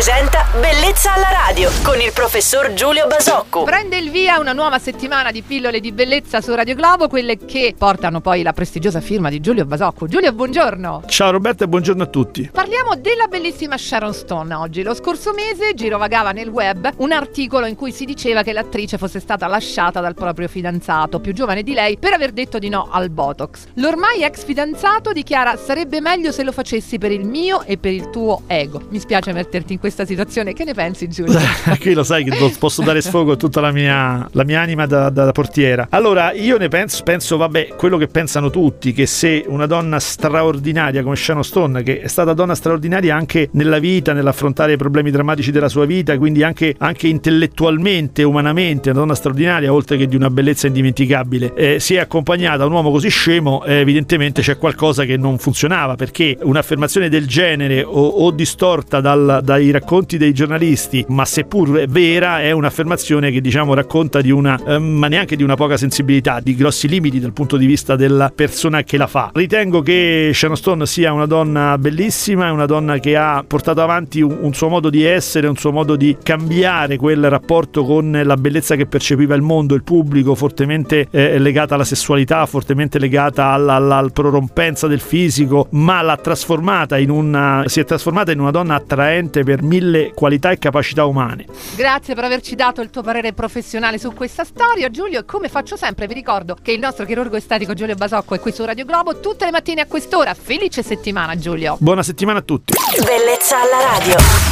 presenta Bellezza alla radio con il professor Giulio Basocco. Prende il via una nuova settimana di pillole di bellezza su Radio Globo, quelle che portano poi la prestigiosa firma di Giulio Basocco. Giulio, buongiorno. Ciao Roberta e buongiorno a tutti. Parliamo della bellissima Sharon Stone oggi. Lo scorso mese girovagava nel web un articolo in cui si diceva che l'attrice fosse stata lasciata dal proprio fidanzato, più giovane di lei, per aver detto di no al Botox. L'ormai ex fidanzato dichiara sarebbe meglio se lo facessi per il mio e per il tuo ego. Mi spiace metterti in questa situazione. Che ne pensi, Giulio? Qui lo sai che posso dare sfogo a tutta la mia, la mia anima da, da, portiera. Allora, io ne penso, penso, vabbè, quello che pensano tutti, che se una donna straordinaria come Shannon Stone, che è stata donna straordinaria anche nella vita, nell'affrontare i problemi drammatici della sua vita, quindi anche, anche intellettualmente, umanamente, una donna straordinaria, oltre che di una bellezza indimenticabile, eh, si è accompagnata da un uomo così scemo, eh, evidentemente c'è qualcosa che non funzionava, perché un'affermazione del genere o, o distorta dal, dai racconti dei giornalisti, ma seppur vera, è un'affermazione che diciamo racconta di una, eh, ma neanche di una poca sensibilità, di grossi limiti dal punto di vista della persona che la fa. Ritengo che Sharon Stone sia una donna bellissima, è una donna che ha portato avanti un, un suo modo di essere, un suo modo di cambiare quel rapporto con la bellezza che percepiva il mondo, il pubblico, fortemente eh, legata alla sessualità, fortemente legata alla, alla, alla prorompenza del fisico, ma l'ha trasformata in una si è trasformata in una donna attraente per mille qualità e capacità umane. Grazie per averci dato il tuo parere professionale su questa storia, Giulio. E come faccio sempre, vi ricordo che il nostro chirurgo estetico Giulio Basocco è qui su Radio Globo tutte le mattine a quest'ora. Felice settimana, Giulio. Buona settimana a tutti. Bellezza alla radio.